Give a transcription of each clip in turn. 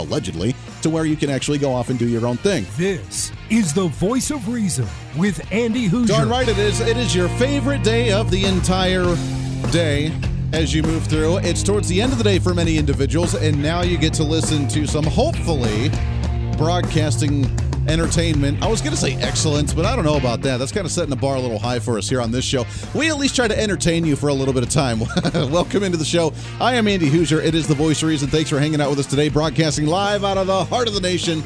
allegedly, to where you can actually go off and do your own thing. This is the voice of reason with Andy Hooser. Darn right it is. It is your favorite day of the entire day as you move through. It's towards the end of the day for many individuals, and now you get to listen to some hopefully broadcasting entertainment. I was going to say excellence, but I don't know about that. That's kind of setting the bar a little high for us here on this show. We at least try to entertain you for a little bit of time. Welcome into the show. I am Andy Hooser. It is the voice of reason. Thanks for hanging out with us today, broadcasting live out of the heart of the nation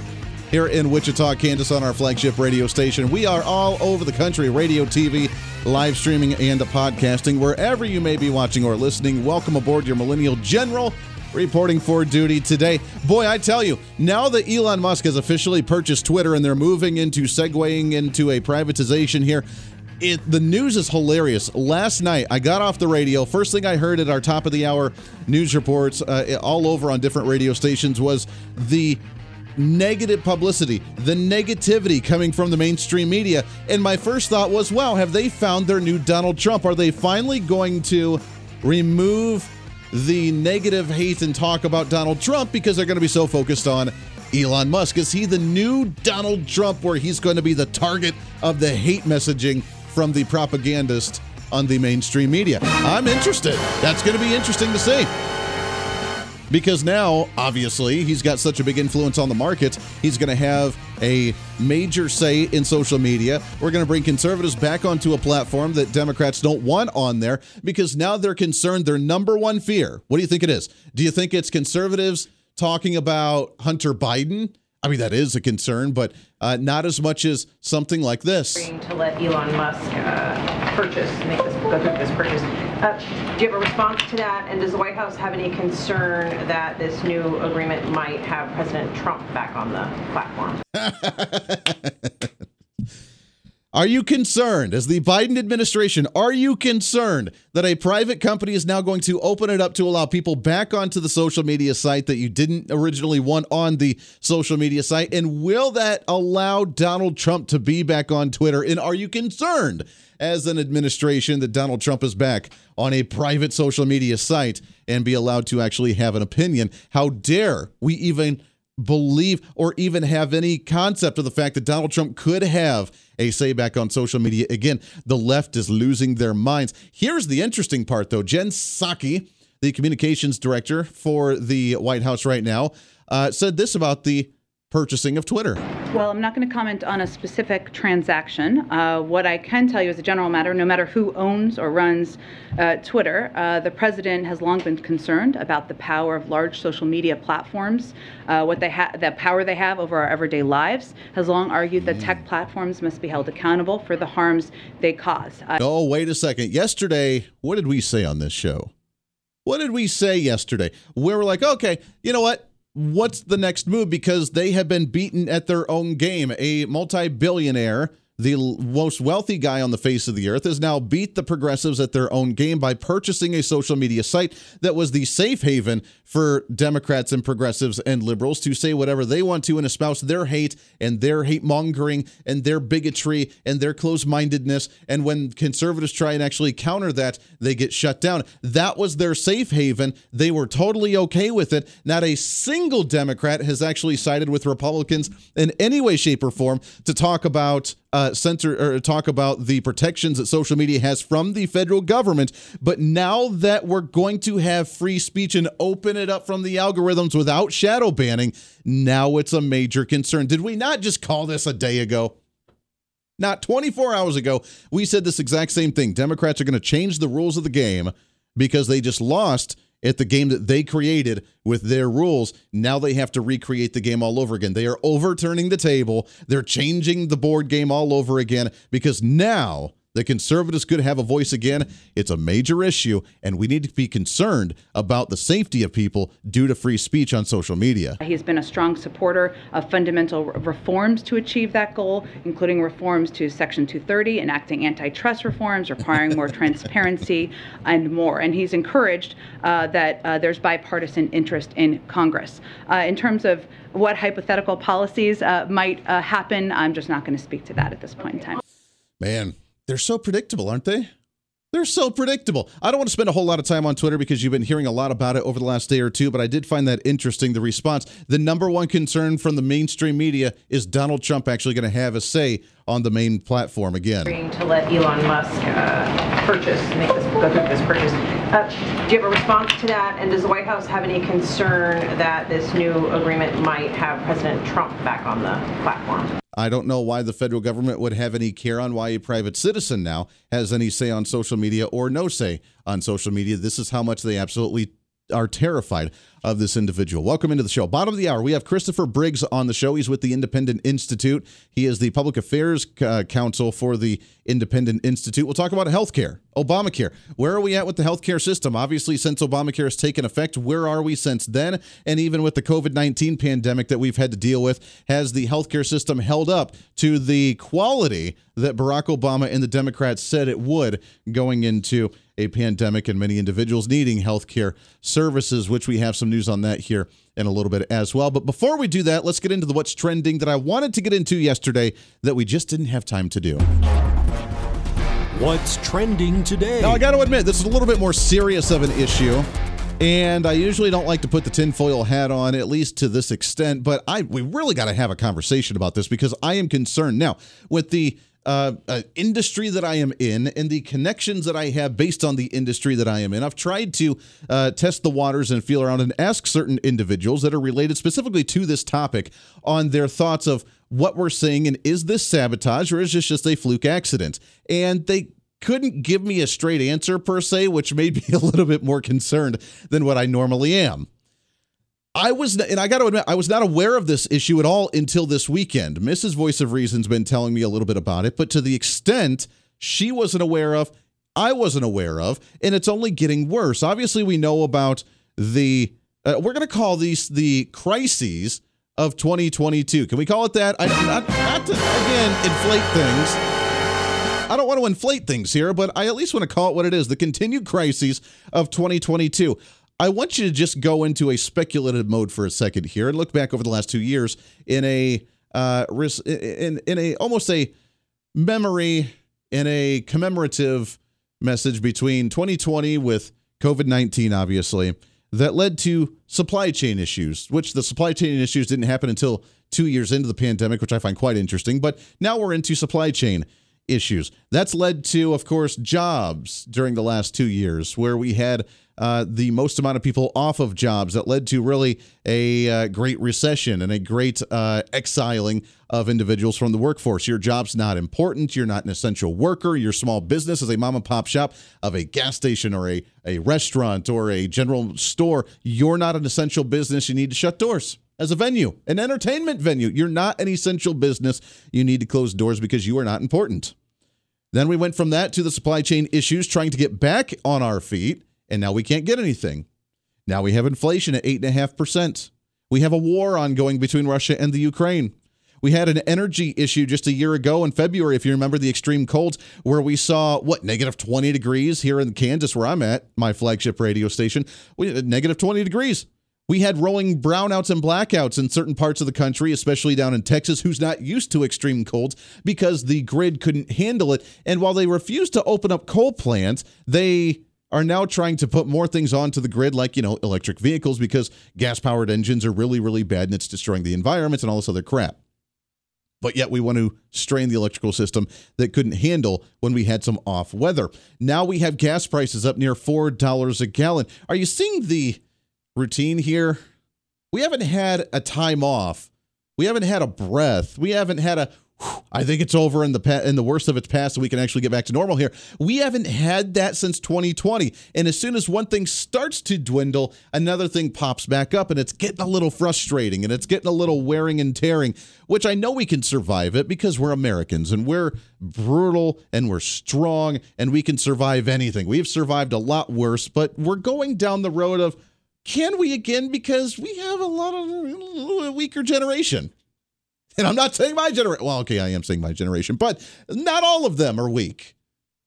here in Wichita, Kansas, on our flagship radio station. We are all over the country radio, TV, live streaming, and podcasting. Wherever you may be watching or listening, welcome aboard your Millennial General reporting for duty today. Boy, I tell you, now that Elon Musk has officially purchased Twitter and they're moving into segueing into a privatization here, it, the news is hilarious. Last night, I got off the radio. First thing I heard at our top of the hour news reports, uh, all over on different radio stations, was the negative publicity, the negativity coming from the mainstream media. And my first thought was, wow, have they found their new Donald Trump? Are they finally going to remove the negative hate and talk about Donald Trump because they're going to be so focused on Elon Musk? Is he the new Donald Trump where he's going to be the target of the hate messaging from the propagandist on the mainstream media? I'm interested. That's going to be interesting to see. Because now, obviously, he's got such a big influence on the market, he's going to have a major say in social media. We're going to bring conservatives back onto a platform that Democrats don't want on there because now they're concerned. Their number one fear, what do you think it is? Do you think it's conservatives talking about Hunter Biden? I mean, that is a concern, but uh, not as much as something like this. To let Elon Musk uh, purchase, make this go through this purchase. Uh, do you have a response to that? And does the White House have any concern that this new agreement might have President Trump back on the platform? Are you concerned, as the Biden administration, are you concerned that a private company is now going to open it up to allow people back onto the social media site that you didn't originally want on the social media site? And will that allow Donald Trump to be back on Twitter? And are you concerned as an administration that Donald Trump is back on a private social media site and be allowed to actually have an opinion? How dare we even believe or even have any concept of the fact that Donald Trump could have a say back on social media. Again, the left is losing their minds. Here's the interesting part, though. Jen Psaki, the communications director for the White House right now, uh, said this about the purchasing of Twitter. Well, I'm not going to comment on a specific transaction. Uh, what I can tell you as a general matter, no matter who owns or runs uh, Twitter, uh, the president has long been concerned about the power of large social media platforms, uh, what they have, the power they have over our everyday lives. Has long argued that tech platforms must be held accountable for the harms they cause. oh, wait a second. Yesterday, what did we say on this show? What did we say yesterday? We were like, okay, you know what? What's the next move because they have been beaten at their own game. A multi billionaire the most wealthy guy on the face of the earth, has now beat the progressives at their own game by purchasing a social media site that was the safe haven for Democrats and progressives and liberals to say whatever they want to and espouse their hate and their hate mongering and their bigotry and their closed mindedness. And when conservatives try and actually counter that, they get shut down. That was their safe haven. They were totally okay with it. Not a single Democrat has actually sided with Republicans in any way, shape, or form to talk about uh, censor or talk about the protections that social media has from the federal government. But now that we're going to have free speech and open it up from the algorithms without shadow banning, now it's a major concern. Did we not just call this a day ago? Not 24 hours ago, we said this exact same thing. Democrats are going to change the rules of the game because they just lost at the game that they created with their rules. Now they have to recreate the game all over again. They are overturning the table. They're changing the board game all over again because now The conservatives could have a voice again. It's a major issue, and we need to be concerned about the safety of people due to free speech on social media. He's been a strong supporter of fundamental reforms to achieve that goal, including reforms to Section 230, enacting antitrust reforms, requiring more transparency, and more. And he's encouraged uh, that uh, there's bipartisan interest in Congress. Uh, in terms of what hypothetical policies uh, might uh, happen, I'm just not going to speak to that at this point in time. Man, they're so predictable, aren't they? They're so predictable. I don't want to spend a whole lot of time on Twitter because you've been hearing a lot about it over the last day or two, but I did find that interesting the response. The number one concern from the mainstream media is Donald Trump actually going to have a say on the main platform again. To let Elon Musk uh, purchase, make this go through this purchase. Uh, do you have a response to that? And does the White House have any concern that this new agreement might have President Trump back on the platform? I don't know why the federal government would have any care on why a private citizen now has any say on social media or no say on social media. This is how much they absolutely are terrified of this individual. Welcome into the show. Bottom of the hour, we have Christopher Briggs on the show. He's with the Independent Institute. He is the public affairs uh, counsel for the Independent Institute. We'll talk about healthcare, Obamacare. Where are we at with the healthcare system? Obviously, since Obamacare has taken effect, where are we since then? And even with the COVID 19 pandemic that we've had to deal with, has the healthcare system held up to the quality that Barack Obama and the Democrats said it would going into a pandemic and many individuals needing healthcare services, which we have some news on that here in a little bit as well. But before we do that, let's get into the what's trending that I wanted to get into yesterday that we just didn't have time to do. What's trending today? Now, I got to admit, this is a little bit more serious of an issue. And I usually don't like to put the tinfoil hat on, at least to this extent, but I we really got to have a conversation about this because I am concerned now with the uh, uh, industry that I am in and the connections that I have based on the industry that I am in. I've tried to uh, test the waters and feel around and ask certain individuals that are related specifically to this topic on their thoughts of what we're seeing and is this sabotage or is this just a fluke accident? And they couldn't give me a straight answer per se, which made me a little bit more concerned than what I normally am. I was, and I got to admit, I was not aware of this issue at all until this weekend. Mrs. Voice of Reason's been telling me a little bit about it, but to the extent she wasn't aware of, I wasn't aware of, and it's only getting worse. Obviously, we know about the, uh, we're going to call these the crises of 2022. Can we call it that? I, not, not to, again, inflate things. I don't want to inflate things here, but I at least want to call it what it is the continued crises of 2022. I want you to just go into a speculative mode for a second here and look back over the last two years in a uh, in in a almost a memory in a commemorative message between 2020 with COVID 19, obviously, that led to supply chain issues, which the supply chain issues didn't happen until two years into the pandemic, which I find quite interesting. But now we're into supply chain issues. That's led to, of course, jobs during the last two years, where we had uh, the most amount of people off of jobs that led to really a uh, great recession and a great uh, exiling of individuals from the workforce. Your job's not important. You're not an essential worker. Your small business is a mom and pop shop of a gas station or a, a restaurant or a general store. You're not an essential business. You need to shut doors as a venue, an entertainment venue. You're not an essential business. You need to close doors because you are not important. Then we went from that to the supply chain issues, trying to get back on our feet and now we can't get anything. Now we have inflation at 8.5%. We have a war ongoing between Russia and the Ukraine. We had an energy issue just a year ago in February, if you remember the extreme colds, where we saw what negative 20 degrees here in Kansas, where I'm at, my flagship radio station. We negative 20 degrees. We had rolling brownouts and blackouts in certain parts of the country, especially down in Texas, who's not used to extreme colds because the grid couldn't handle it. And while they refused to open up coal plants, they are now trying to put more things onto the grid, like, you know, electric vehicles, because gas powered engines are really, really bad and it's destroying the environment and all this other crap. But yet we want to strain the electrical system that couldn't handle when we had some off weather. Now we have gas prices up near $4 a gallon. Are you seeing the routine here? We haven't had a time off. We haven't had a breath. We haven't had a I think it's over in the pa- in the worst of its past, and we can actually get back to normal here. We haven't had that since 2020, and as soon as one thing starts to dwindle, another thing pops back up, and it's getting a little frustrating, and it's getting a little wearing and tearing. Which I know we can survive it because we're Americans and we're brutal and we're strong, and we can survive anything. We've survived a lot worse, but we're going down the road of can we again because we have a lot of weaker generation. And I'm not saying my generation. Well, okay, I am saying my generation, but not all of them are weak.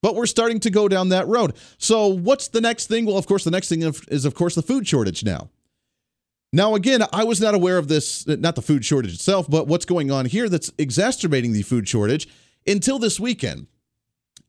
But we're starting to go down that road. So, what's the next thing? Well, of course, the next thing is, of course, the food shortage now. Now, again, I was not aware of this, not the food shortage itself, but what's going on here that's exacerbating the food shortage until this weekend.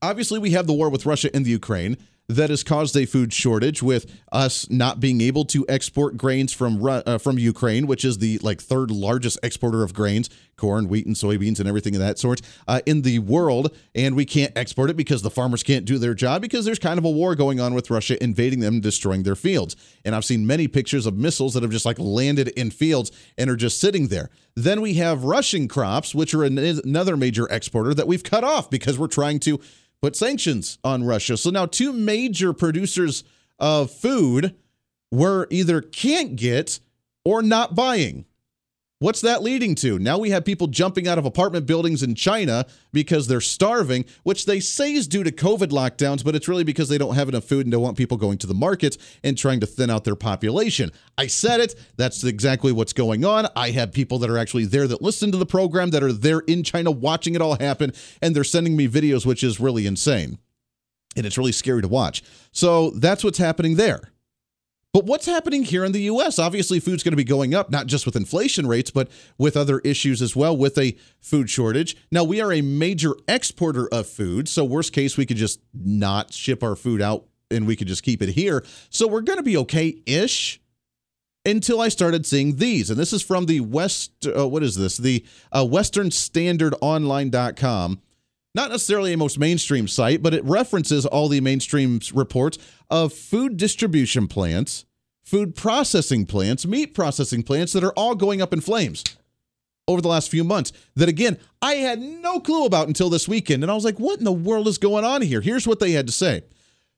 Obviously, we have the war with Russia and the Ukraine that has caused a food shortage with us not being able to export grains from uh, from Ukraine, which is the like third largest exporter of grains, corn, wheat, and soybeans, and everything of that sort uh, in the world. And we can't export it because the farmers can't do their job because there's kind of a war going on with Russia invading them, destroying their fields. And I've seen many pictures of missiles that have just like landed in fields and are just sitting there. Then we have Russian crops, which are another major exporter that we've cut off because we're trying to put sanctions on Russia. So now two major producers of food were either can't get or not buying. What's that leading to? Now we have people jumping out of apartment buildings in China because they're starving, which they say is due to COVID lockdowns, but it's really because they don't have enough food and don't want people going to the markets and trying to thin out their population. I said it. That's exactly what's going on. I have people that are actually there that listen to the program that are there in China watching it all happen, and they're sending me videos, which is really insane. And it's really scary to watch. So that's what's happening there. But what's happening here in the US? Obviously, food's going to be going up, not just with inflation rates, but with other issues as well, with a food shortage. Now, we are a major exporter of food. So, worst case, we could just not ship our food out and we could just keep it here. So, we're going to be okay ish until I started seeing these. And this is from the West, uh, what is this? The uh, Western Standard Online.com not necessarily a most mainstream site, but it references all the mainstream reports of food distribution plants, food processing plants, meat processing plants that are all going up in flames over the last few months. That again, I had no clue about until this weekend. And I was like, what in the world is going on here? Here's what they had to say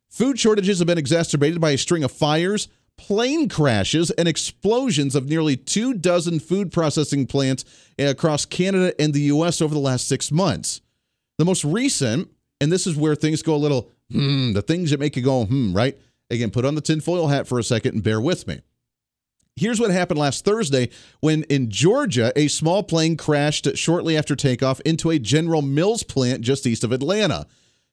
Food shortages have been exacerbated by a string of fires, plane crashes, and explosions of nearly two dozen food processing plants across Canada and the U.S. over the last six months. The most recent, and this is where things go a little, hmm, the things that make you go, hmm, right? Again, put on the tinfoil hat for a second and bear with me. Here's what happened last Thursday when in Georgia, a small plane crashed shortly after takeoff into a General Mills plant just east of Atlanta.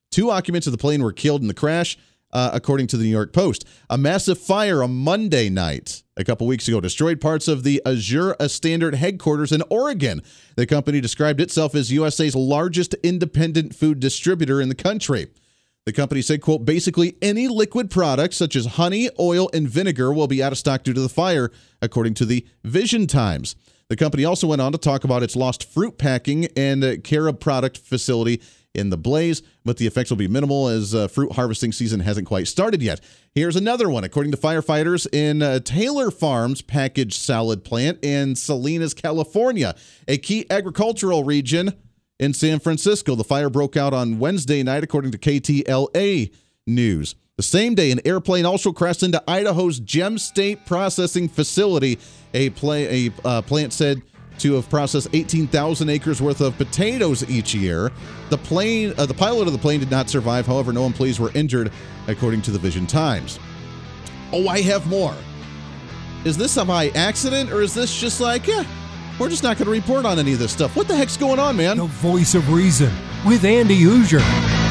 Two occupants of the plane were killed in the crash uh, according to the New York Post. A massive fire on Monday night, a couple weeks ago, destroyed parts of the Azure Standard headquarters in Oregon. The company described itself as USA's largest independent food distributor in the country. The company said, quote, basically any liquid product such as honey, oil, and vinegar will be out of stock due to the fire, according to the Vision Times. The company also went on to talk about its lost fruit packing and carob product facility in the blaze, but the effects will be minimal as uh, fruit harvesting season hasn't quite started yet. Here's another one. According to firefighters in uh, Taylor Farms packaged salad plant in Salinas, California, a key agricultural region in San Francisco, the fire broke out on Wednesday night, according to KTLA News. The same day, an airplane also crashed into Idaho's Gem State Processing Facility. A, play, a uh, plant said to have processed 18,000 acres worth of potatoes each year. The plane, uh, the pilot of the plane did not survive. However, no employees were injured, according to the Vision Times. Oh, I have more. Is this a by accident, or is this just like, yeah, we're just not going to report on any of this stuff? What the heck's going on, man? The voice of reason with Andy Hooser.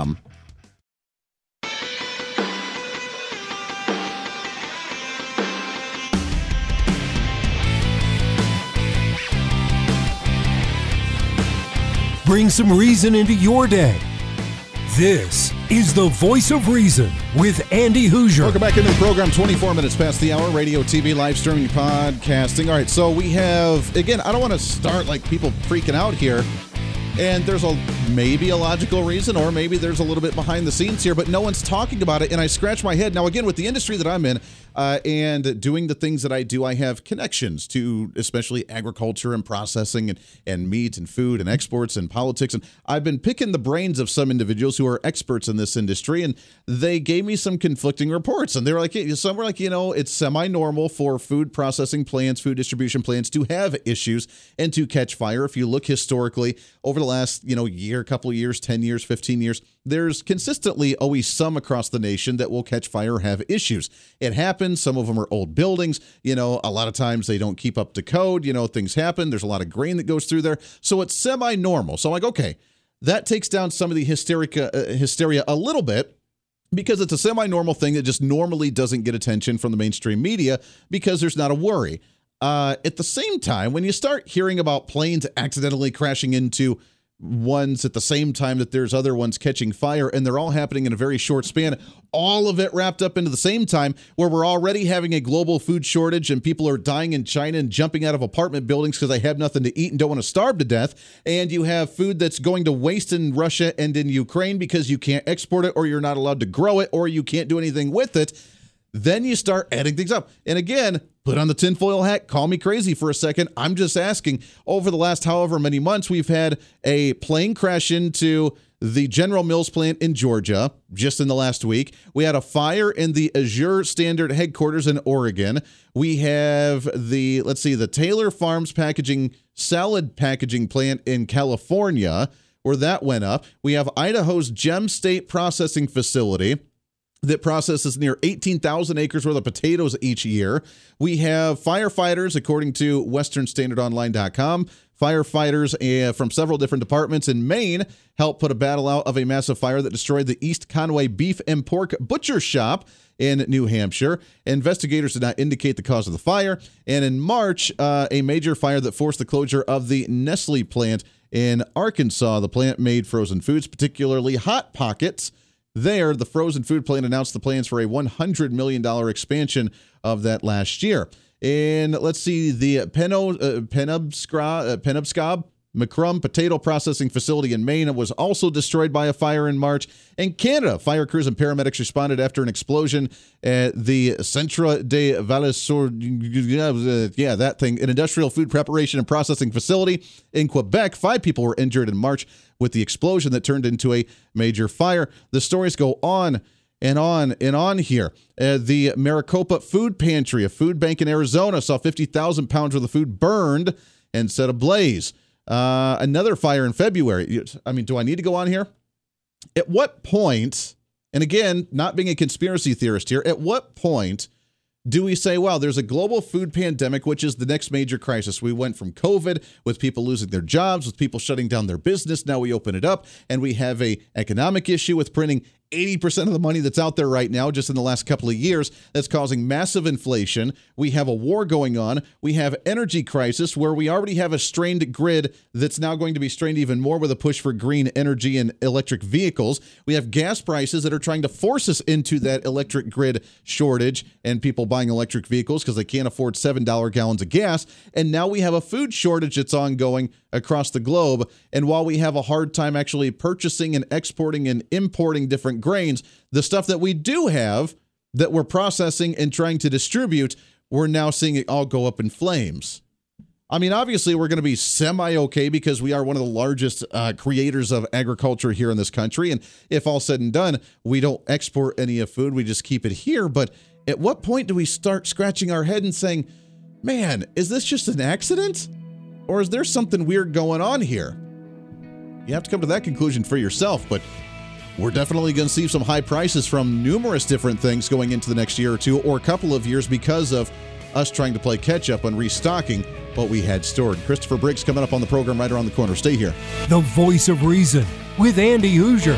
Bring some reason into your day. This is the voice of reason with Andy Hooser. Welcome back into the program. 24 minutes past the hour. Radio, TV, live streaming, podcasting. All right, so we have again. I don't want to start like people freaking out here, and there's a maybe a logical reason, or maybe there's a little bit behind the scenes here, but no one's talking about it. And I scratch my head now. Again, with the industry that I'm in, uh, and doing the things that I do, I have connections to especially agriculture and processing and, and meat and food and exports and politics. And I've been picking the brains of some individuals who are experts in this industry, and they gave me some conflicting reports. And they were like, some were like, you know, it's semi normal for food processing plants, food distribution plants to have issues and to catch fire. If you look historically over the last, you know, year, couple years, 10 years, 15 years, there's consistently always some across the nation that will catch fire or have issues. It happens. Some of them are old buildings. You know, a lot of times they don't keep up to code. You know, things happen. There's a lot of grain that goes through there. So it's semi normal. So I'm like, okay, that takes down some of the hysteria, uh, hysteria a little bit because it's a semi normal thing that just normally doesn't get attention from the mainstream media because there's not a worry. Uh, at the same time, when you start hearing about planes accidentally crashing into ones at the same time that there's other ones catching fire and they're all happening in a very short span all of it wrapped up into the same time where we're already having a global food shortage and people are dying in China and jumping out of apartment buildings because they have nothing to eat and don't want to starve to death and you have food that's going to waste in Russia and in Ukraine because you can't export it or you're not allowed to grow it or you can't do anything with it then you start adding things up. And again, put on the tinfoil hat, call me crazy for a second. I'm just asking over the last however many months, we've had a plane crash into the General Mills plant in Georgia just in the last week. We had a fire in the Azure Standard headquarters in Oregon. We have the, let's see, the Taylor Farms packaging salad packaging plant in California, where that went up. We have Idaho's Gem State processing facility that processes near 18,000 acres worth of potatoes each year. We have firefighters, according to WesternStandardOnline.com. Firefighters uh, from several different departments in Maine helped put a battle out of a massive fire that destroyed the East Conway beef and pork butcher shop in New Hampshire. Investigators did not indicate the cause of the fire. And in March, uh, a major fire that forced the closure of the Nestle plant in Arkansas. The plant made frozen foods, particularly Hot Pockets there, the frozen food plant announced the plans for a $100 million expansion of that last year. And let's see, the Peno, uh, Penobscot, uh, Penobscot McCrum Potato Processing Facility in Maine was also destroyed by a fire in March. In Canada, fire crews and paramedics responded after an explosion at the Centre de Valesur, yeah, that thing, an industrial food preparation and processing facility in Quebec. Five people were injured in March with the explosion that turned into a major fire. The stories go on and on and on here. Uh, the Maricopa Food Pantry, a food bank in Arizona, saw 50,000 pounds worth of food burned and set ablaze. Uh, another fire in February. I mean, do I need to go on here? at what point, and again, not being a conspiracy theorist here, at what point do we say, well, there's a global food pandemic, which is the next major crisis? We went from COVID with people losing their jobs, with people shutting down their business. Now we open it up and we have a economic issue with printing 80% of the money that's out there right now, just in the last couple of years, that's causing massive inflation. We have a war going on. We have energy crisis where we already have a strained grid that's now going to be strained even more with a push for green energy and electric vehicles. We have gas prices that are trying to force us into that electric grid shortage and people buying electric vehicles because they can't afford $7 gallons of gas. And now we have a food shortage that's ongoing across the globe. And while we have a hard time actually purchasing and exporting and importing different grains, the stuff that we do have that we're processing and trying to distribute, we're now seeing it all go up in flames. I mean, obviously, we're going to be semi okay because we are one of the largest uh, creators of agriculture here in this country. And if all said and done, we don't export any of food, we just keep it here. But at what point do we start scratching our head and saying, man, is this just an accident? Or is there something weird going on here? You have to come to that conclusion for yourself, but we're definitely going to see some high prices from numerous different things going into the next year or two or a couple of years because of us trying to play catch up on restocking what we had stored. Christopher Briggs coming up on the program right around the corner. Stay here. The voice of reason with Andy Hooser.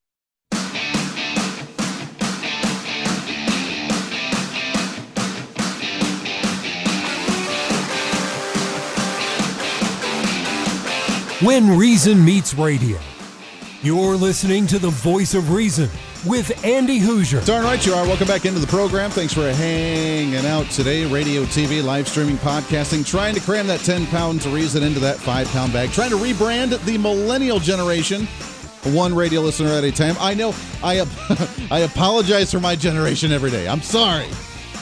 When Reason Meets Radio. You're listening to the voice of reason with Andy Hooser. Darn right you are. Welcome back into the program. Thanks for hanging out today. Radio, TV, live streaming, podcasting, trying to cram that 10 pounds of reason into that 5 pound bag, trying to rebrand the millennial generation. One radio listener at a time. I know I I apologize for my generation every day. I'm sorry.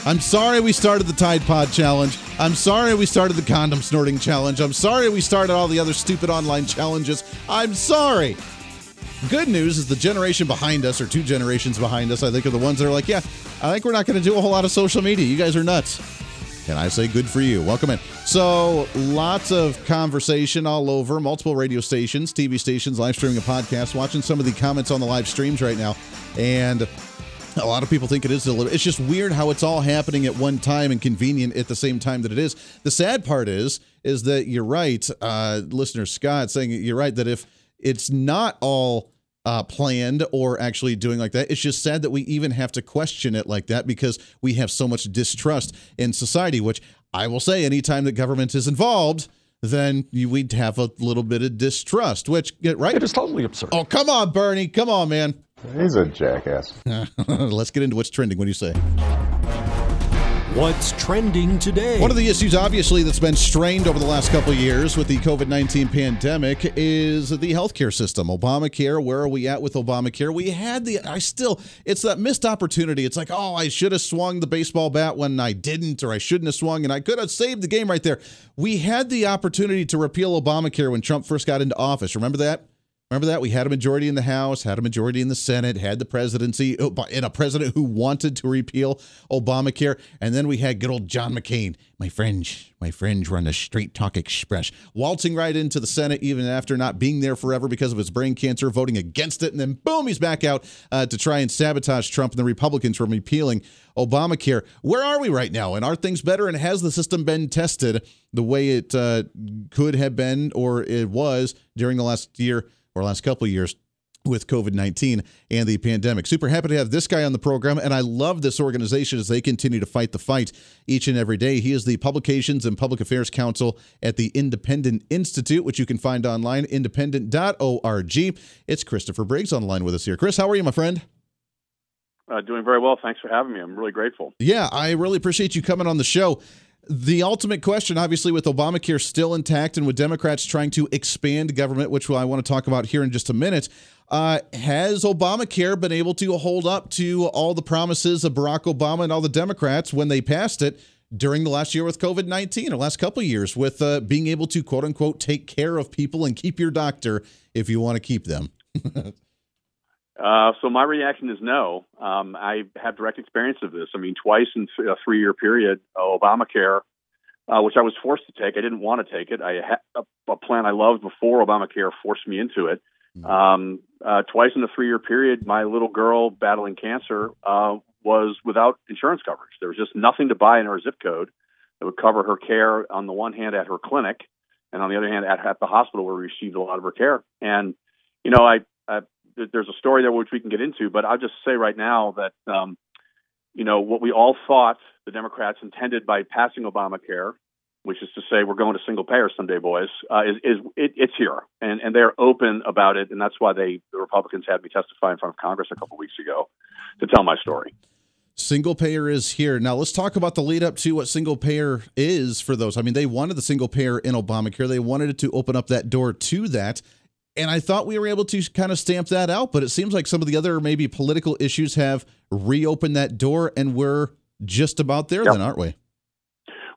I'm sorry we started the Tide Pod challenge. I'm sorry we started the condom snorting challenge. I'm sorry we started all the other stupid online challenges. I'm sorry. Good news is the generation behind us, or two generations behind us, I think, are the ones that are like, yeah, I think we're not going to do a whole lot of social media. You guys are nuts. And I say good for you. Welcome in. So, lots of conversation all over, multiple radio stations, TV stations, live streaming a podcast, watching some of the comments on the live streams right now. And a lot of people think it is little. It's just weird how it's all happening at one time and convenient at the same time that it is. The sad part is, is that you're right, uh, listener Scott, saying you're right that if it's not all uh, planned or actually doing like that, it's just sad that we even have to question it like that because we have so much distrust in society. Which I will say, anytime that government is involved, then you, we'd have a little bit of distrust. Which right? It is totally absurd. Oh, come on, Bernie, come on, man. He's a jackass. Let's get into what's trending. What do you say? What's trending today? One of the issues, obviously, that's been strained over the last couple of years with the COVID 19 pandemic is the healthcare system. Obamacare, where are we at with Obamacare? We had the, I still, it's that missed opportunity. It's like, oh, I should have swung the baseball bat when I didn't, or I shouldn't have swung, and I could have saved the game right there. We had the opportunity to repeal Obamacare when Trump first got into office. Remember that? Remember that? We had a majority in the House, had a majority in the Senate, had the presidency, and a president who wanted to repeal Obamacare. And then we had good old John McCain, my friend, my friend run the Straight Talk Express, waltzing right into the Senate even after not being there forever because of his brain cancer, voting against it. And then, boom, he's back out uh, to try and sabotage Trump and the Republicans from repealing Obamacare. Where are we right now? And are things better? And has the system been tested the way it uh, could have been or it was during the last year? Or last couple of years. with COVID 19 and the pandemic. Super happy to have this guy on the program, and I love this organization as they continue to fight the fight each and every day. He is the Publications and Public Affairs Counsel at the Independent Institute, which you can find online, independent.org. It's Christopher Briggs on the line with us here. Chris, how are you, my friend? Uh, doing very well. Thanks for having me. I'm really grateful. Yeah, I really appreciate you coming on the show. The ultimate question, obviously, with Obamacare still intact and with Democrats trying to expand government, which I want to talk about here in just a minute, uh, has Obamacare been able to hold up to all the promises of Barack Obama and all the Democrats when they passed it during the last year with COVID 19 or last couple years with uh, being able to quote unquote take care of people and keep your doctor if you want to keep them? uh, so my reaction is no. Um, I have direct experience of this. I mean, twice in a three year period, Obamacare uh, which I was forced to take. I didn't want to take it. I had a, a plan I loved before Obamacare forced me into it. Mm-hmm. Um, uh, twice in a three year period, my little girl battling cancer uh, was without insurance coverage. There was just nothing to buy in her zip code that would cover her care on the one hand at her clinic, and on the other hand at, at the hospital where we received a lot of her care. And you know, I, I there's a story there which we can get into, but I'll just say right now that um, you know what we all thought the Democrats intended by passing Obamacare, which is to say we're going to single payer someday, boys, uh, is, is it, it's here, and and they're open about it, and that's why they the Republicans had me testify in front of Congress a couple weeks ago to tell my story. Single payer is here. Now let's talk about the lead up to what single payer is for those. I mean, they wanted the single payer in Obamacare. They wanted it to open up that door to that. And I thought we were able to kind of stamp that out, but it seems like some of the other maybe political issues have reopened that door and we're just about there then, aren't we?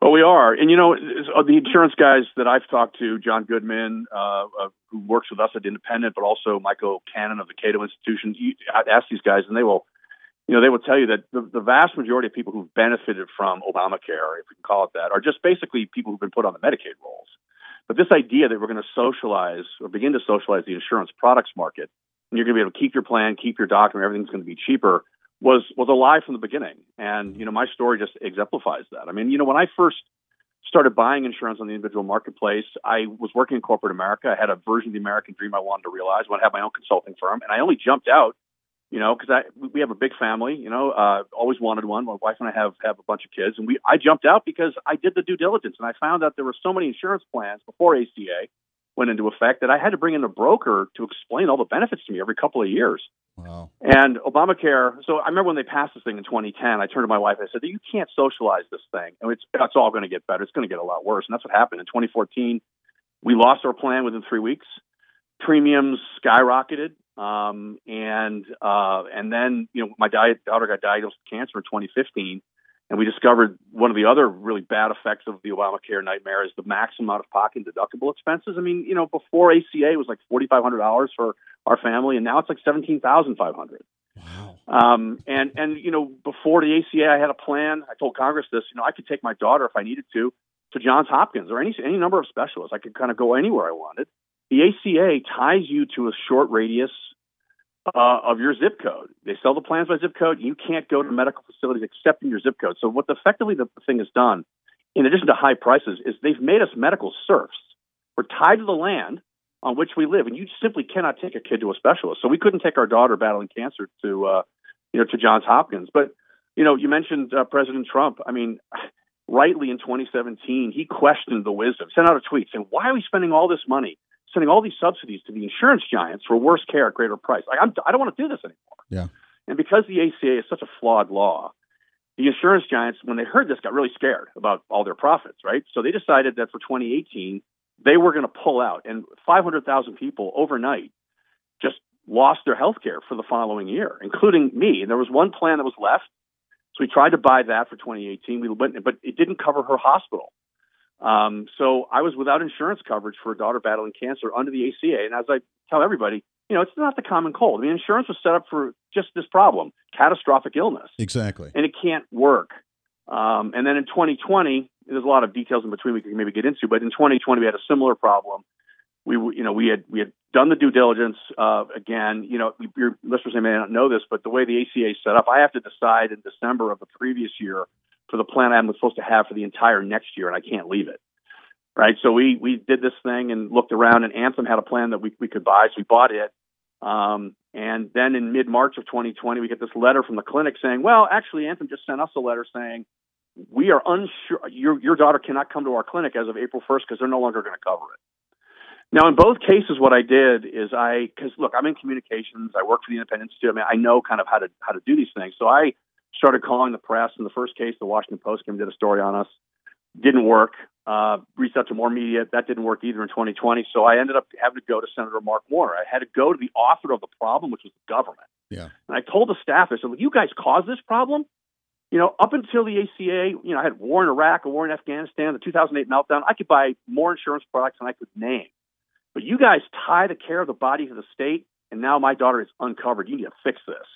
Well, we are, and you know, uh, the insurance guys that I've talked to, John Goodman, uh, uh, who works with us at Independent, but also Michael Cannon of the Cato Institution. I'd ask these guys, and they will, you know, they will tell you that the, the vast majority of people who've benefited from Obamacare, if we can call it that, are just basically people who've been put on the Medicaid rolls. But this idea that we're going to socialize or begin to socialize the insurance products market, and you're going to be able to keep your plan, keep your document, everything's going to be cheaper was was a lie from the beginning. And you know, my story just exemplifies that. I mean, you know, when I first started buying insurance on the individual marketplace, I was working in corporate America. I had a version of the American dream I wanted to realize. I wanted to have my own consulting firm, and I only jumped out, you know, because I we have a big family. You know, uh, always wanted one. My wife and I have have a bunch of kids, and we I jumped out because I did the due diligence, and I found out there were so many insurance plans before ACA went into effect that I had to bring in a broker to explain all the benefits to me every couple of years. Wow. And Obamacare. So I remember when they passed this thing in 2010. I turned to my wife. I said, "You can't socialize this thing. and it's it's all going to get better. It's going to get a lot worse." And that's what happened in 2014. We lost our plan within three weeks. Premiums skyrocketed, um, and uh, and then you know my daughter got diagnosed with cancer in 2015. And we discovered one of the other really bad effects of the Obamacare nightmare is the maximum out of pocket deductible expenses. I mean, you know, before ACA it was like forty five hundred dollars for our family, and now it's like seventeen thousand five hundred. Wow. Um, and and you know, before the ACA, I had a plan. I told Congress this. You know, I could take my daughter if I needed to to Johns Hopkins or any any number of specialists. I could kind of go anywhere I wanted. The ACA ties you to a short radius uh, of your zip code. They sell the plans by zip code. You can't go to medical facilities except in your zip code. So what effectively the thing has done, in addition to high prices, is they've made us medical serfs. We're tied to the land on which we live, and you simply cannot take a kid to a specialist. So we couldn't take our daughter battling cancer to, uh, you know, to Johns Hopkins. But you know, you mentioned uh, President Trump. I mean, rightly in 2017, he questioned the wisdom, sent out a tweet saying, "Why are we spending all this money sending all these subsidies to the insurance giants for worse care at greater price. Like, I'm, I don't want to do this anymore. Yeah. And because the ACA is such a flawed law, the insurance giants, when they heard this, got really scared about all their profits, right? So they decided that for 2018, they were going to pull out, and 500,000 people overnight just lost their health care for the following year, including me. And there was one plan that was left. So we tried to buy that for 2018. We went, but it didn't cover her hospital. Um, so I was without insurance coverage for a daughter battling cancer under the ACA. And as I tell everybody, you know, it's not the common cold. I mean, insurance was set up for just this problem, catastrophic illness. Exactly. And it can't work. Um, and then in 2020, there's a lot of details in between we can maybe get into, but in 2020 we had a similar problem. We, you know, we had we had done the due diligence. Uh, again, you know, your listeners may not know this, but the way the ACA is set up, I have to decide in December of the previous year for the plan I'm supposed to have for the entire next year, and I can't leave it. Right. So we we did this thing and looked around, and Anthem had a plan that we we could buy, so we bought it. Um, and then in mid March of 2020, we get this letter from the clinic saying, well, actually, Anthem just sent us a letter saying, we are unsure, your, your daughter cannot come to our clinic as of April 1st because they're no longer going to cover it. Now, in both cases, what I did is I, because look, I'm in communications. I work for the Independent Institute. I mean, I know kind of how to how to do these things. So I started calling the press. In the first case, the Washington Post came and did a story on us. Didn't work. Uh, reached out to more media. That didn't work either in 2020. So I ended up having to go to Senator Mark Warner. I had to go to the author of the problem, which was the government. Yeah. And I told the staff, I said, "Look, you guys caused this problem. You know, up until the ACA, you know, I had war in Iraq, a war in Afghanistan, the 2008 meltdown. I could buy more insurance products than I could name." But you guys tie the care of the body to the state, and now my daughter is uncovered. You need to fix this.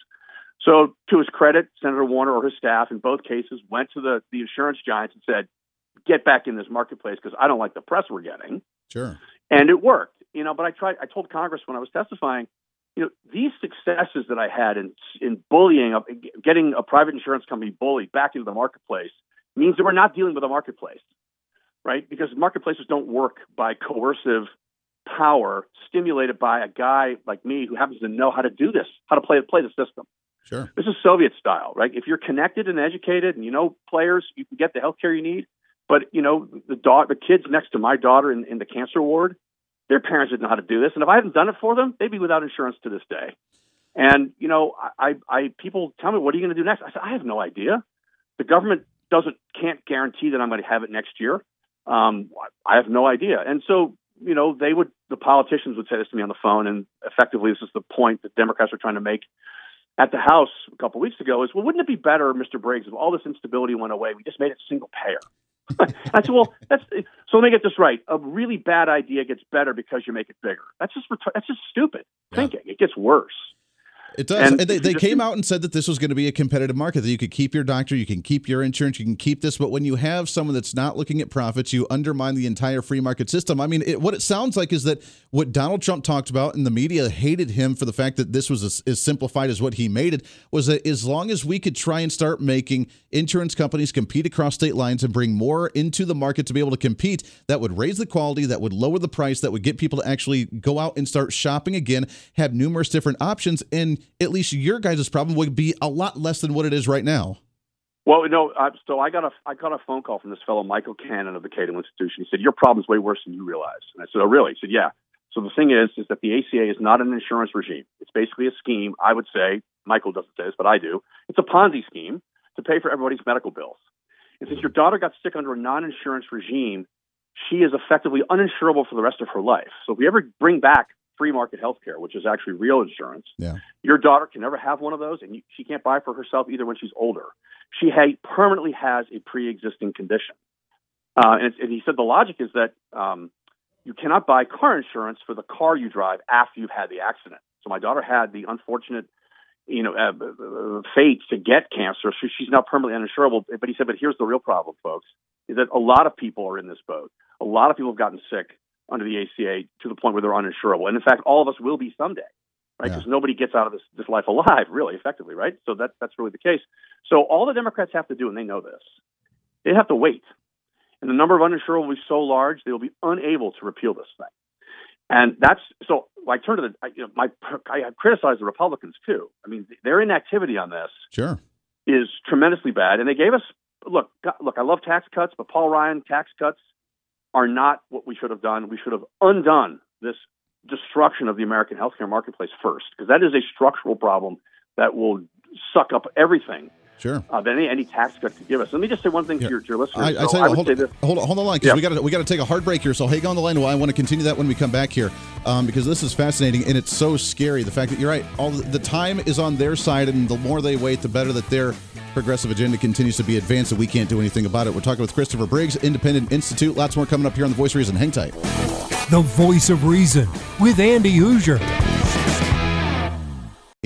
So, to his credit, Senator Warner or his staff in both cases went to the, the insurance giants and said, get back in this marketplace because I don't like the press we're getting. Sure. And it worked. You know, but I tried, I told Congress when I was testifying, you know, these successes that I had in, in bullying, getting a private insurance company bullied back into the marketplace means that we're not dealing with a marketplace, right? Because marketplaces don't work by coercive power stimulated by a guy like me who happens to know how to do this, how to play play the system. Sure. This is Soviet style, right? If you're connected and educated and you know players, you can get the health care you need. But you know the dog, the kids next to my daughter in, in the cancer ward, their parents didn't know how to do this, and if I hadn't done it for them, they'd be without insurance to this day. And you know, I, I people tell me, what are you going to do next? I said, I have no idea. The government doesn't can't guarantee that I'm going to have it next year. Um, I have no idea. And so you know, they would, the politicians would say this to me on the phone, and effectively, this is the point that Democrats are trying to make at the House a couple of weeks ago is, well, wouldn't it be better, Mr. Briggs, if all this instability went away? We just made it single payer. I said, well, that's so let me get this right. A really bad idea gets better because you make it bigger. That's just that's just stupid yeah. thinking. It gets worse. It does. And, they, they came out and said that this was going to be a competitive market, that you could keep your doctor, you can keep your insurance, you can keep this. But when you have someone that's not looking at profits, you undermine the entire free market system. I mean, it, what it sounds like is that what Donald Trump talked about and the media hated him for the fact that this was as, as simplified as what he made it was that as long as we could try and start making insurance companies compete across state lines and bring more into the market to be able to compete, that would raise the quality, that would lower the price, that would get people to actually go out and start shopping again, have numerous different options. And at least your guys' problem would be a lot less than what it is right now. Well, no. Uh, so I got a I got a phone call from this fellow Michael Cannon of the Cato Institution. He said your problem's way worse than you realize. And I said, oh, really? He said, yeah. So the thing is, is that the ACA is not an insurance regime. It's basically a scheme. I would say Michael doesn't say this, but I do. It's a Ponzi scheme to pay for everybody's medical bills. And since your daughter got sick under a non-insurance regime, she is effectively uninsurable for the rest of her life. So if we ever bring back free market health care, which is actually real insurance. Yeah. Your daughter can never have one of those, and you, she can't buy for herself either when she's older. She ha- permanently has a pre existing condition. Uh, and, and, he said the logic is that um, you cannot buy car insurance for the car you drive after you've had the accident. So my daughter had the unfortunate you know, uh, uh fate to get cancer. So she's now permanently uninsurable. But he said, but here's the real problem, folks, is that a lot of people are in this boat. A lot of people have gotten sick under the ACA to the point where they're uninsurable. And in fact, all of us will be someday, right? Because yeah. nobody gets out of this, this life alive, really, effectively, right? So that, that's really the case. So all the Democrats have to do, and they know this, they have to wait. And the number of uninsurable will be so large, they will be unable to repeal this thing. And that's so. I turn to the. I, you know, my I criticize the Republicans too. I mean, their inactivity on this sure is tremendously bad. And they gave us look. Look, I love tax cuts, but Paul Ryan tax cuts are not what we should have done. We should have undone this destruction of the American healthcare marketplace first, because that is a structural problem that will suck up everything. Sure. Uh, that any, any tax cut could give us. Let me just say one thing yeah. to, your, to your listeners. I, I, so I hold, hold, on, hold on the line because yeah. we got we got to take a hard break here. So hang on the line. Well, I want to continue that when we come back here um, because this is fascinating and it's so scary. The fact that you're right, all the, the time is on their side, and the more they wait, the better that their progressive agenda continues to be advanced and we can't do anything about it. We're talking with Christopher Briggs, Independent Institute. Lots more coming up here on The Voice of Reason. Hang tight. The Voice of Reason with Andy Hooser.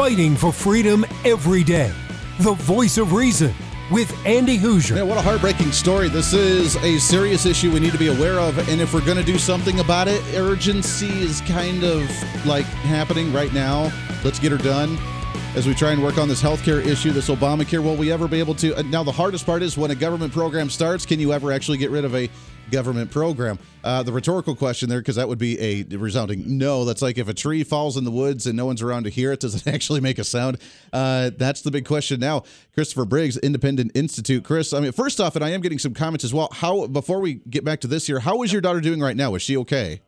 Fighting for freedom every day. The voice of reason with Andy Hooser. Man, what a heartbreaking story. This is a serious issue we need to be aware of. And if we're going to do something about it, urgency is kind of like happening right now. Let's get her done as we try and work on this healthcare issue, this Obamacare. Will we ever be able to? Uh, now, the hardest part is when a government program starts, can you ever actually get rid of a government program? Uh, the rhetorical question there, because that would be a resounding no. That's like if a tree falls in the woods and no one's around to hear it, does it actually make a sound? Uh, that's the big question now. Christopher Briggs, Independent Institute. Chris, I mean, first off, and I am getting some comments as well. How before we get back to this here, how is your daughter doing right now? Is she okay?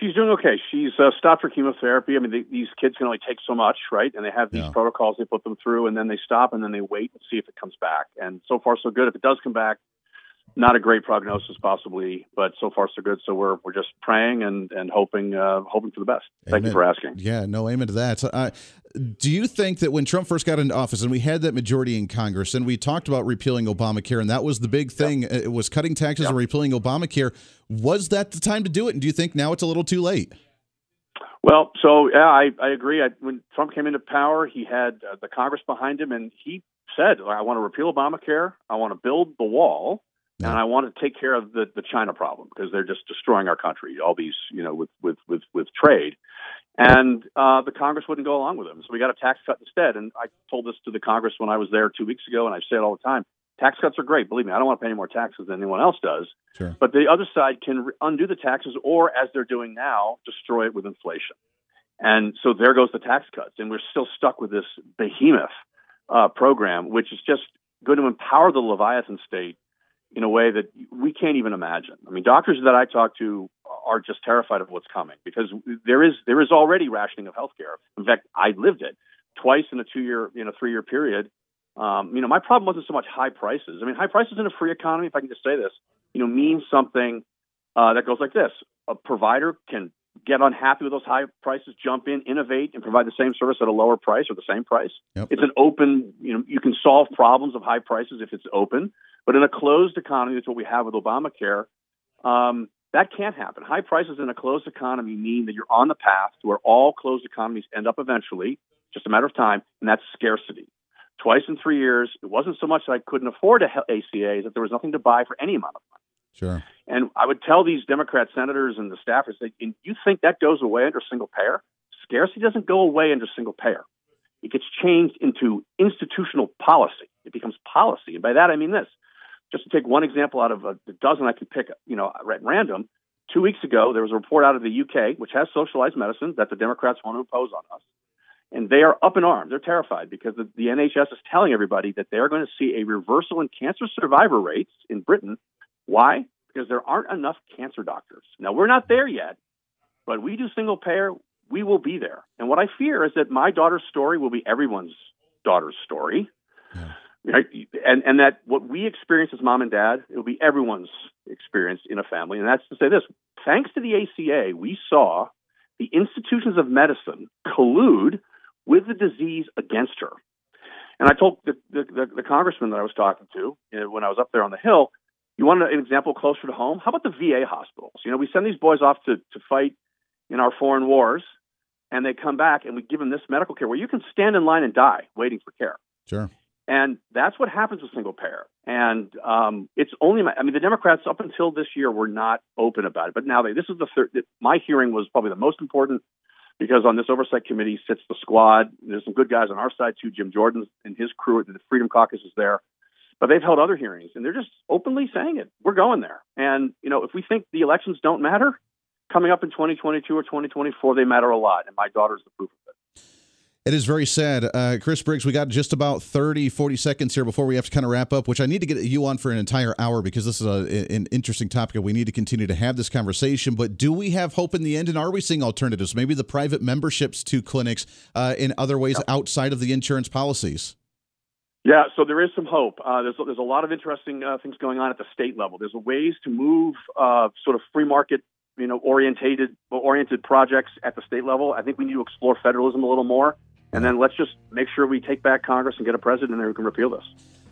She's doing okay. She's uh, stopped for chemotherapy. I mean, they, these kids can only take so much, right? And they have these Yeah. protocols they put them through, and then they stop, and then they wait and see if it comes back. And so far, so good. If it does come back, not a great prognosis, possibly, but so far, so good. So we're we're just praying and and hoping uh, hoping for the best. Thank you for asking. Yeah, no amen to that. So, uh, do you think that when Trump first got into office and we had that majority in Congress and we talked about repealing Obamacare and that was the big thing, uh, it was cutting taxes and repealing Obamacare, was that the time to do it? And do you think now it's a little too late? Well, so yeah, I, I agree. I, when Trump came into power, he had uh, the Congress behind him, and he said, "I want to repeal Obamacare. I want to build the wall, Yeah. and I want to take care of the, the China problem because they're just destroying our country. All these, you know, with with with, with trade." And uh, the Congress wouldn't go along with them. so we got a tax cut instead. And I told this to the Congress when I was there two weeks ago, and I say it all the time: tax cuts are great. Believe me, I don't want to pay any more taxes than anyone else does. Sure. But the other side can re- undo the taxes, or as they're doing now, destroy it with inflation. And so there goes the tax cuts, and we're still stuck with this behemoth uh, program, which is just going to empower the Leviathan state in a way that we can't even imagine. I mean, doctors that I talk to are just terrified of what's coming because there is there is already rationing of healthcare. In fact, I lived it twice in a two year in a three year period. Um, you know, my problem wasn't so much high prices. I mean, high prices in a free economy, if I can just say this, you know, means something uh, that goes like this: a provider can get unhappy with those high prices, jump in, innovate, and provide the same service at a lower price or the same price. Yep. It's an open, you know, you can solve problems of high prices if it's open. But in a closed economy, that's what we have with Obamacare. Um, that can't happen. High prices in a closed economy mean that you're on the path to where all closed economies end up eventually, just a matter of time, and that's scarcity. Twice in three years, it wasn't so much that I couldn't afford a ACA, that there was nothing to buy for any amount of. Sure. And I would tell these Democrat senators and the staffers, that, "And you think that goes away under single payer? Scarcity doesn't go away under single payer. It gets changed into institutional policy. It becomes policy. And by that, I mean this. Just to take one example out of a dozen I could pick, you know, at random. Two weeks ago, there was a report out of the UK, which has socialized medicine, that the Democrats want to impose on us. And they are up in arms. They're terrified because the, the NHS is telling everybody that they're going to see a reversal in cancer survivor rates in Britain. Why? Because there aren't enough cancer doctors. Now, we're not there yet, but we do single payer, we will be there. And what I fear is that my daughter's story will be everyone's daughter's story. Yeah. Right? And and that what we experience as mom and dad, it will be everyone's experience in a family. And that's to say this: thanks to the ACA, we saw the institutions of medicine collude with the disease against her. And I told the, the, the, the congressman that I was talking to you know, when I was up there on the Hill, you want an example closer to home? How about the VA hospitals? You know, we send these boys off to, to fight in our foreign wars, and they come back and we give them this medical care where you can stand in line and die waiting for care. Sure. And that's what happens with single payer. And um, it's only, I mean, the Democrats up until this year were not open about it, but now they, this is the third, my hearing was probably the most important because on this oversight committee sits the squad. There's some good guys on our side too. Jim Jordan and his crew, at the Freedom Caucus is there. But they've held other hearings and they're just openly saying it. We're going there. And, you know, if we think the elections don't matter, coming up in 2022 or 2024, they matter a lot. And my daughter's the proof of it. It is very sad. Uh, Chris Briggs, we got just about 30, 40 seconds here before we have to kind of wrap up, which I need to get you on for an entire hour because this is a, an interesting topic. And we need to continue to have this conversation. But do we have hope in the end? And are we seeing alternatives? Maybe the private memberships to clinics uh, in other ways outside of the insurance policies? Yeah, so there is some hope. Uh, there's there's a lot of interesting uh, things going on at the state level. There's ways to move uh, sort of free market, you know, orientated oriented projects at the state level. I think we need to explore federalism a little more, and then let's just make sure we take back Congress and get a president who can repeal this.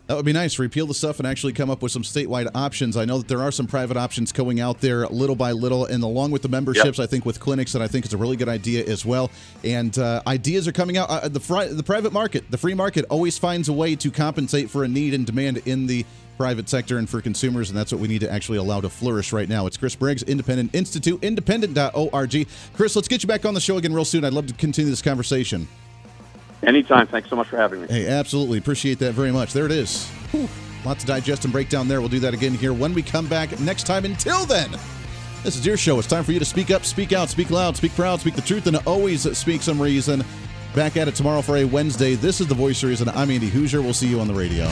That would be nice. Repeal the stuff and actually come up with some statewide options. I know that there are some private options going out there little by little, and along with the memberships, yep. I think with clinics, that I think is a really good idea as well. And uh, ideas are coming out. Uh, the fri- the private market, the free market, always finds a way to compensate for a need and demand in the private sector and for consumers, and that's what we need to actually allow to flourish right now. It's Chris Briggs, Independent Institute, independent.org. Chris, let's get you back on the show again real soon. I'd love to continue this conversation. Anytime. Thanks so much for having me. Hey, absolutely. Appreciate that very much. There it is. Whew. Lot to digest and break down there. We'll do that again here when we come back next time. Until then, this is your show. It's time for you to speak up, speak out, speak loud, speak proud, speak the truth, and always speak some reason. Back at it tomorrow for a Wednesday. This is the Voice Reason. I'm Andy Hooser. We'll see you on the radio.